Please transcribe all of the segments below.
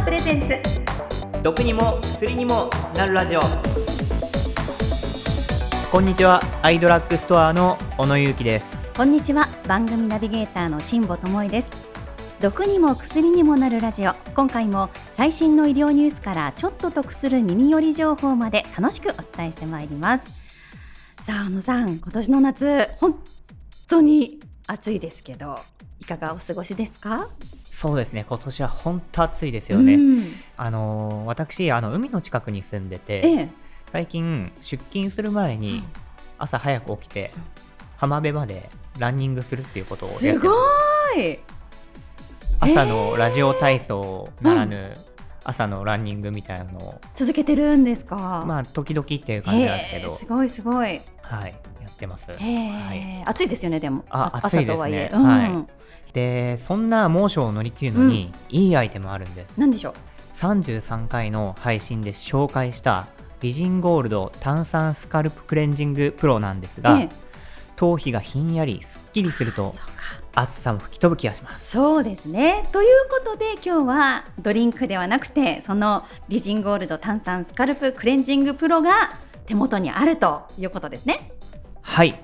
アプレゼンツ。毒にも薬にもなるラジオ。こんにちは。アイドラッグストアの小野ゆうきです。こんにちは。番組ナビゲーターの辛坊智恵です。毒にも薬にもなるラジオ。今回も最新の医療ニュースからちょっと得する耳寄り情報まで楽しくお伝えしてまいります。さあ小野さん今年の夏本当に暑いですけどいかがお過ごしですか？そうですね。今年は本当暑いですよね、うん。あのー私あの海の近くに住んでて、ええ。最近出勤する前にうん。朝早く起きて浜辺までランニングするっていうことをやってす。ごますい。朝のラジオ体操ならぬ、朝のランニングみたいなのを。続けてるんですか？まあ時々っていう感じなんですけど。すごいすごい。へはいやってます。え、はい。暑いですよねでも。あ朝暑いですね。とはいえ、はい。うん。でそんな猛暑を乗り切るのに、いいアイテムあるんです。なんでしょう？33回の配信で紹介した美人ゴールド炭酸スカルプクレンジングプロなんですが、ええ。頭皮がひんやりすっきりするとそうか暑さも吹き飛ぶ気がします。そうですね。ということで今日はドリンクではなくてその美人ゴールド炭酸スカルプクレンジングプロが手元にあるということですね。はい。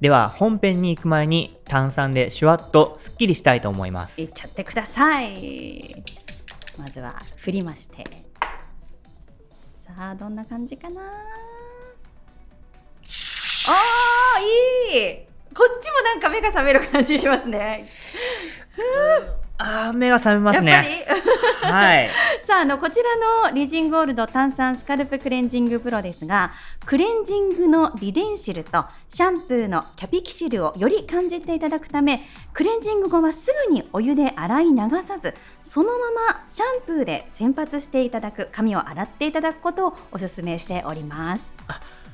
では本編に行く前に炭酸でシュワッとすっきりしたいと思います。いっちゃってください。まずは振りまして。さあどんな感じかな？あーいいこっちもなんか目が覚める感じしますね。あー目が覚めますね。はい。さああのこちらのリジンゴールド炭酸スカルプクレンジングプロですがクレンジングのリデンシルとシャンプーのキャピキシルをより感じていただくためクレンジング後はすぐにお湯で洗い流さずそのままシャンプーで洗髪していただく髪を洗っていただくことをお勧めしております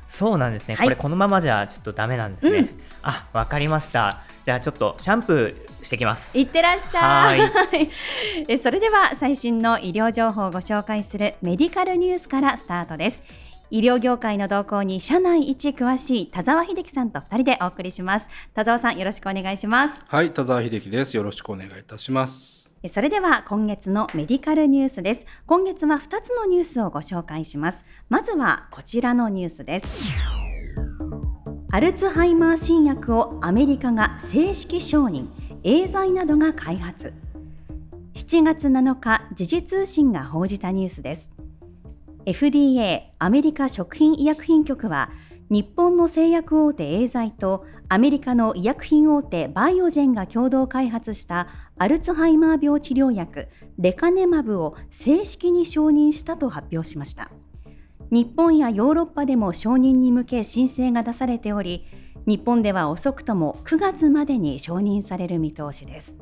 そうなんですね、はい。これこのままじゃちょっとダメなんですね、うん。あわかりました。じゃあちょっとシャンプーしてきます。いってらっしゃい。は えそれでは最新の医療情報をご紹介するメディカルニュースからスタートです。医療業界の動向に社内一詳しい田沢秀樹さんと二人でお送りします。田沢さんよろしくお願いします。はい、田沢秀樹です。よろしくお願いいたします。えそれでは今月のメディカルニュースです。今月は2つのニュースをご紹介します。まずはこちらのニュースです。アルツハイマー新薬をアメリカが正式承認。エーザイなどが開発。7月7日時事通信が報じたニュースです。FDA アメリカ食品医薬品局は日本の製薬大手エーザイとアメリカの医薬品大手バイオジェンが共同開発したアルツハイマー病治療薬レカネマブを正式に承認したと発表しました。日本やヨーロッパでも承認に向け申請が出されており日本では遅くとも9月までに承認される見通しです。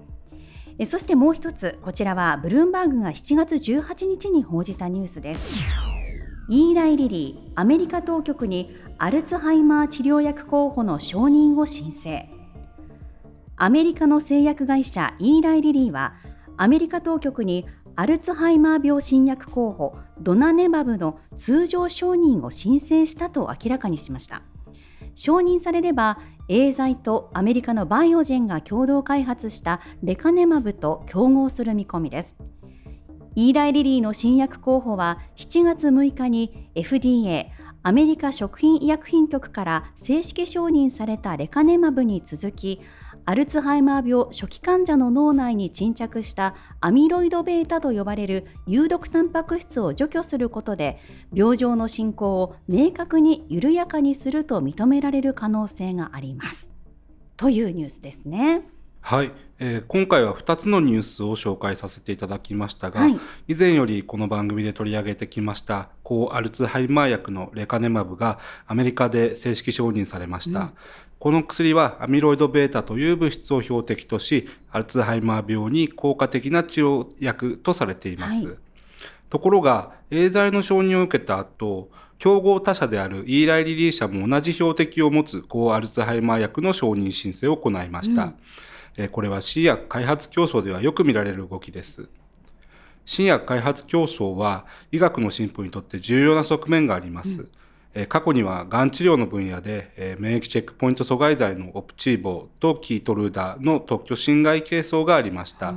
そしてもう一つこちらはブルームバーグが7月18日に報じたニュースです。イーライ・リリーアメリカ当局にアルツハイマー治療薬候補の承認を申請。アメリカの製薬会社イーライ・リリーはアメリカ当局にアルツハイマー病新薬候補ドナネバブの通常承認を申請したと明らかにしました。承認されればエーザイとアメリカのバイオジェンが共同開発したレカネマブと競合する見込みです。イーライ・リリーの新薬候補は7月6日に FDA アメリカ食品医薬品局から正式承認されたレカネマブに続きアルツハイマー病初期患者の脳内に沈着したアミロイド β と呼ばれる有毒タンパク質を除去することで病状の進行を明確に緩やかにすると認められる可能性がありますというニュースですね。はい、えー今回は2つのニュースを紹介させていただきましたが、はい以前よりこの番組で取り上げてきました抗アルツハイマー薬のレカネマブがアメリカで正式承認されました。うんこの薬はアミロイド β という物質を標的とし、アルツハイマー病に効果的な治療薬とされています。はいところが、エーザイの承認を受けた後、競合他社であるイーライリリー社も同じ標的を持つ抗アルツハイマー薬の承認申請を行いました。うんえーこれは新薬開発競争ではよく見られる動きです。新薬開発競争は医学の進歩にとって重要な側面があります。えーえー過去にはがん治療の分野で、えー免疫チェックポイント阻害剤のオプチーボとキートルーダの特許侵害係争がありました。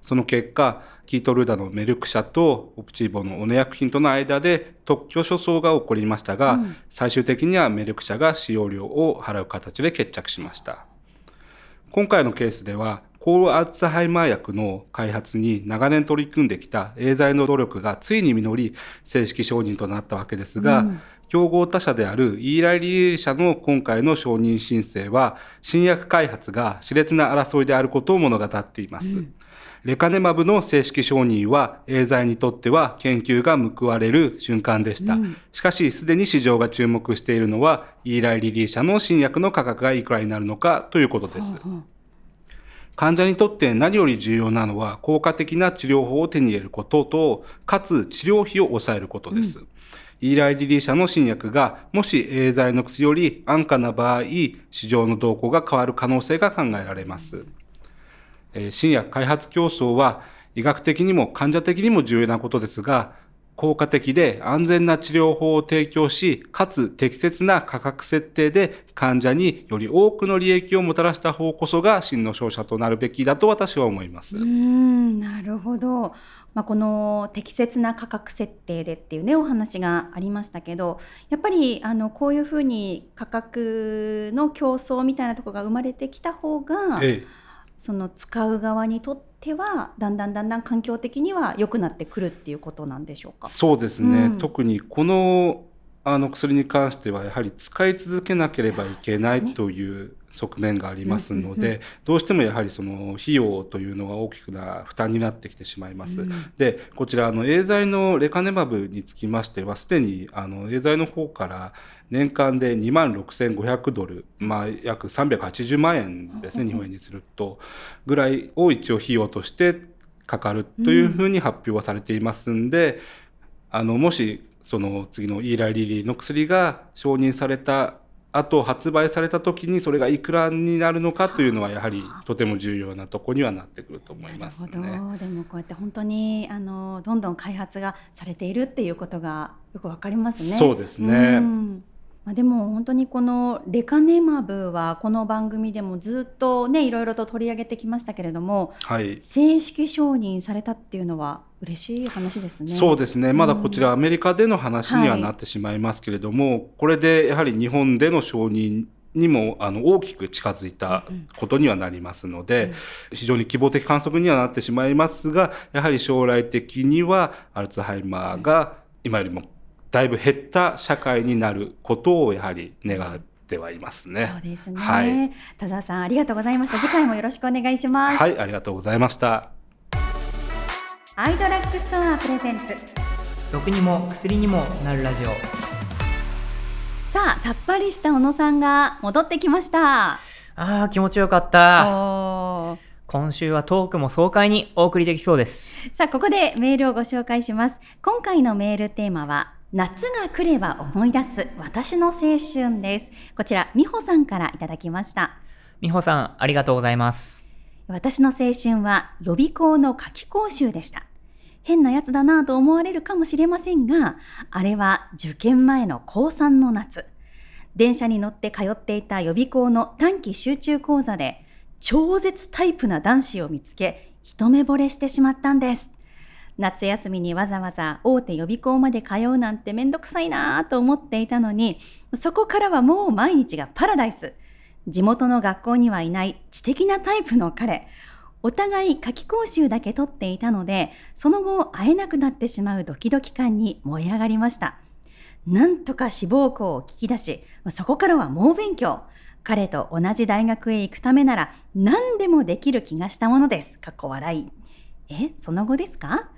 その結果、キートルーダのメルク社とオプチーボのオネ薬品との間で特許訴訟が起こりましたが、うん最終的にはメルク社が使用料を払う形で決着しました。今回のケースでは、抗アルツハイマー薬の開発に長年取り組んできたエーザイの努力がついに実り、正式承認となったわけですが、うん競合他社であるイーライリー社の今回の承認申請は、新薬開発が熾烈な争いであることを物語っています。レカネマブの正式承認は、エーザイにとっては研究が報われる瞬間でした。うんしかし、すでに市場が注目しているのは、イーライリリー社の新薬の価格がいくらになるのかということです。ほうほう患者にとって何より重要なのは効果的な治療法を手に入れることと、かつ治療費を抑えることです。イーライリリー社の新薬が、もしエーザイの薬より安価な場合、市場の動向が変わる可能性が考えられます。え新薬開発競争は医学的にも患者的にも重要なことですが、効果的で安全な治療法を提供し、かつ適切な価格設定で患者により多くの利益をもたらした方こそが真の勝者となるべきだと私は思います。うんなるほど、まあ、この適切な価格設定でっていうねお話がありましたけどやっぱりあのこういうふうに価格の競争みたいなところが生まれてきた方が、ええ。その使う側にとってはだんだんだんだん環境的には良くなってくるっていうことなんでしょうか？そうですね、うん。特にこのあの薬に関してはやはり使い続けなければいけないね。という側面がありますのうんうんうん。で、どうしてもやはりその費用というのが大きくな負担になってきてしまいます。うんで、こちら、あの、エーザイのレカネマブにつきましては、すでに、あの、エーザイの方から年間で2万6500ドル、まあ、約380万円ですね、日本円にすると、ぐらいを一応費用としてかかるというふうに発表はされていますんで、あの、もし、その次のイーライリリーの薬が承認された後発売された時にそれがいくらになるのかというのはやはりとても重要なとこにはなってくると思いますね。なるほどでもこうやって本当にあのどんどん開発がされているっていうことがよくわかりますね。そうですねんまあ、でも本当にこのレカネマブはこの番組でもずっとねいろいろと取り上げてきましたけれどもはい。正式承認されたっていうのは嬉しい話ですね。そうですね。まだこちらうんアメリカでの話にはなってしまいますけれども、これでやはり日本での承認にもあの大きく近づいたことにはなりますので、非常に希望的観測にはなってしまいますが、やはり将来的にはアルツハイマーが今よりもだいぶ減った社会になることをやはり願ってはいますね。そうですね、はい。田沢さんありがとうございました。次回もよろしくお願いします、はい、ありがとうございました。アイドラッグストアプレゼンツ。毒にも薬にもなるラジオ。さあさっぱりした小野さんが戻ってきました。あー気持ちよかった。今週はトークも爽快にお送りできそうです。さあここでメールをご紹介します。今回のメールテーマは夏が来れば思い出す私の青春です。こちら美穂さんからいただきました。美穂さんありがとうございます。私の青春は予備校の夏期講習でした。変なやつだなぁと思われるかもしれませんがあれは受験前の高3の夏。電車に乗って通っていた予備校の短期集中講座で超絶タイプな男子を見つけ一目惚れしてしまったんです夏休みにわざわざ大手予備校まで通うなんてめんどくさいなぁと思っていたのにそこからはもう毎日がパラダイス。地元の学校にはいない知的なタイプの彼。お互い夏期講習だけ取っていたのでその後会えなくなってしまうドキドキ感に燃え上がりました。なんとか志望校を聞き出しそこからは猛勉強。彼と同じ大学へ行くためなら何でもできる気がしたものです。かっこ笑い。え、その後ですか？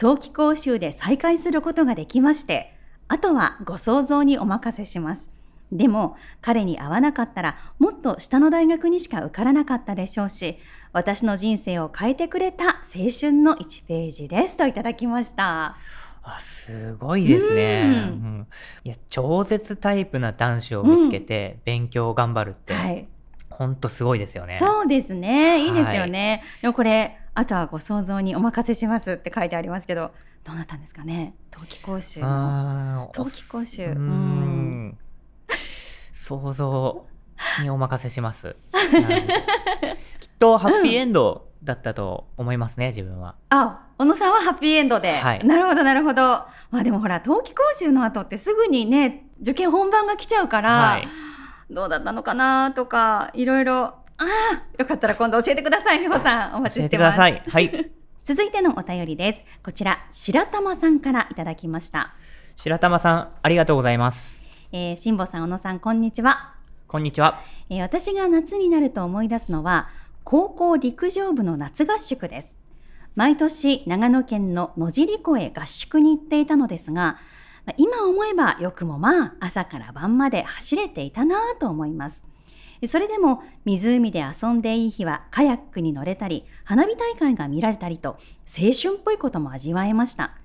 冬季講習で再開することができまして、あとはご想像にお任せします。でも、彼に会わなかったら、もっと下の大学にしか受からなかったでしょうし、私の人生を変えてくれた青春の1ページです。といただきました。あすごいですね、うんうんいや超絶タイプな男子を見つけて勉強を頑張るって、はい。ほんとすごいですよねそうですね。いいですよね。でもこれ、あとはご想像にお任せしますって書いてありますけどどうなったんですかね？冬季講習冬季講習。うん。ん想像にお任せします。きっとハッピーエンドだったと思いますね、自分は。あ小野さんはハッピーエンドで、はい。なるほどなるほど。まあでもほら冬季講習の後ってすぐにね受験本番が来ちゃうから、はい。どうだったのかなとかいろいろああよかったら今度教えてください美穂さんお待ちしててますください。はい。続いてのお便りですこちら白玉さんからいただきました白玉さん、ありがとうございます。えー、辛坊さん小野さんこんにちはこんにちは。えー私が夏になると思い出すのは高校陸上部の夏合宿です毎年長野県の野尻湖へ合宿に行っていたのですがまあ今思えばよくもまあ朝から晩まで走れていたなぁと思いますそれでも湖で遊んでいい日はカヤックに乗れたり花火大会が見られたりと青春っぽいことも味わえました。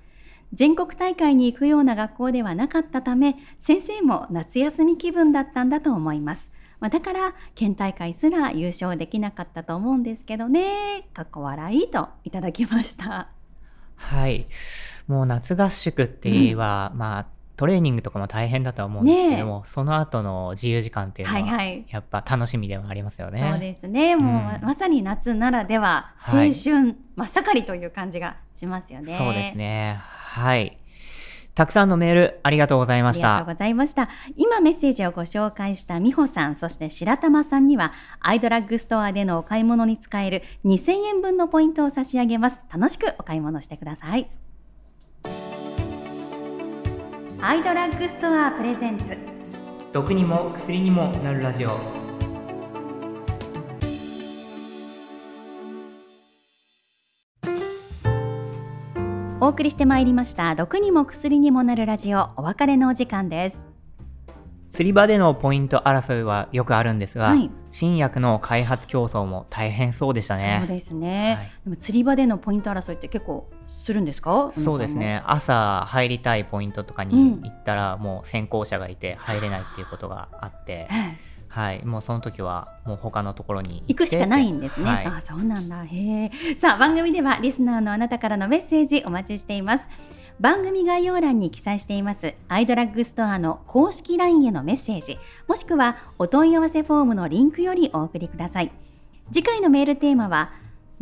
全国大会に行くような学校ではなかったため先生も夏休み気分だったんだと思います。まあだから県大会すら優勝できなかったと思うんですけどね。かっこ笑いといただきました。はい。もう夏合宿って言えば、まあ、トレーニングとかも大変だとは思うんですけども、その後の自由時間っていうのは、はいはいやっぱ楽しみではありますよね。そうですねもうまうんまさに夏ならでは青はい春真っ盛りという感じがしますよね、そうですね。はい。たくさんのメールありがとうございました。ありがとうございました。今メッセージをご紹介した美穂さん、そして白玉さんには、アイドラッグストアでのお買い物に使える2000円分のポイントを差し上げます。楽しくお買い物してください。アイドラッグストアプレゼンツ。毒にも薬にもなるラジオ。お送りしてまいりました。毒にも薬にもなるラジオ、お別れのお時間です。釣り場でのポイント争いはよくあるんですが、はい新薬の開発競争も大変そうでしたね。そうですね、はいでも釣り場でのポイント争いって結構するんですか？そうです。ね朝入りたいポイントとかに行ったら、もう先行者がいて入れないっていうことがあってはい、もうその時はもう他のところに行くしかないんですね。はいあ、そうなんだ。へえ。さあ、番組ではリスナーのあなたからのメッセージお待ちしています。番組概要欄に記載していますアイドラッグストアの公式 LINE へのメッセージもしくはお問い合わせフォームのリンクよりお送りください次回のメールテーマは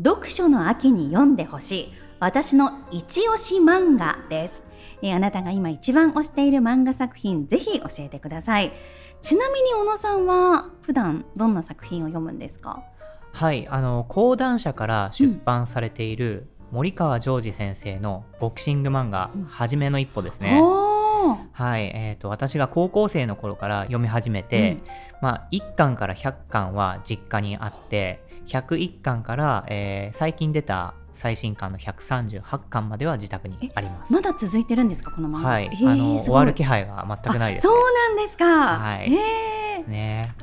読書の秋に読んでほしい私の一押し漫画です。えーあなたが今一番推している漫画作品ぜひ教えてください。ちなみに小野さんは普段どんな作品を読むんですか？はい、あの講談社から出版されている森川ジョージ先生のボクシング漫画うん「はじめの一歩」ですね。はい、えー、と私が高校生の頃から読み始めて、まあ、1巻から100巻は実家にあって101巻から、えー最近出た最新巻の138巻までは自宅にあります。まだ続いてるんですかこの漫画？はい、あの終わる気配が全くないです、ね。あそうなんですか。はい。へですね。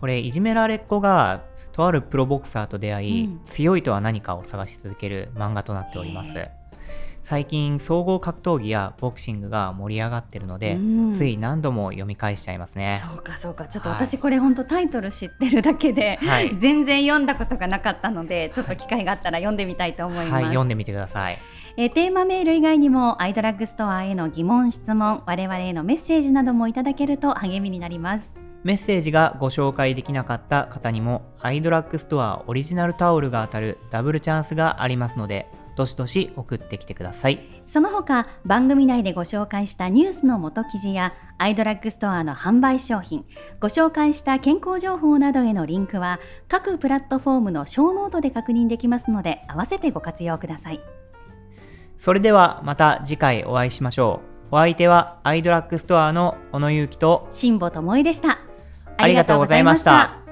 これいじめられっ子がとあるプロボクサーと出会い、うん。強いとは何かを探し続ける漫画となっております。へ最近総合格闘技やボクシングが盛り上がってるので、うん。つい何度も読み返しちゃいますね。そうかそうか。ちょっとはい。私これ本当タイトル知ってるだけで、はい。全然読んだことがなかったのでちょっと機会があったら読んでみたいと思います、はい読んでみてください。えーテーマメール以外にもアイドラッグストアへの疑問質問我々へのメッセージなどもいただけると励みになります。メッセージがご紹介できなかった方にもアイドラッグストアオリジナルタオルが当たるダブルチャンスがありますのでどしどし送ってきてください。その他番組内でご紹介したニュースの元記事やアイドラッグストアの販売商品ご紹介した健康情報などへのリンクは各プラットフォームのショーノートで確認できますので合わせてご活用ください。それではまた次回お会いしましょう。お相手はアイドラッグストアの小野ゆうきと辛坊智恵でした。ありがとうございました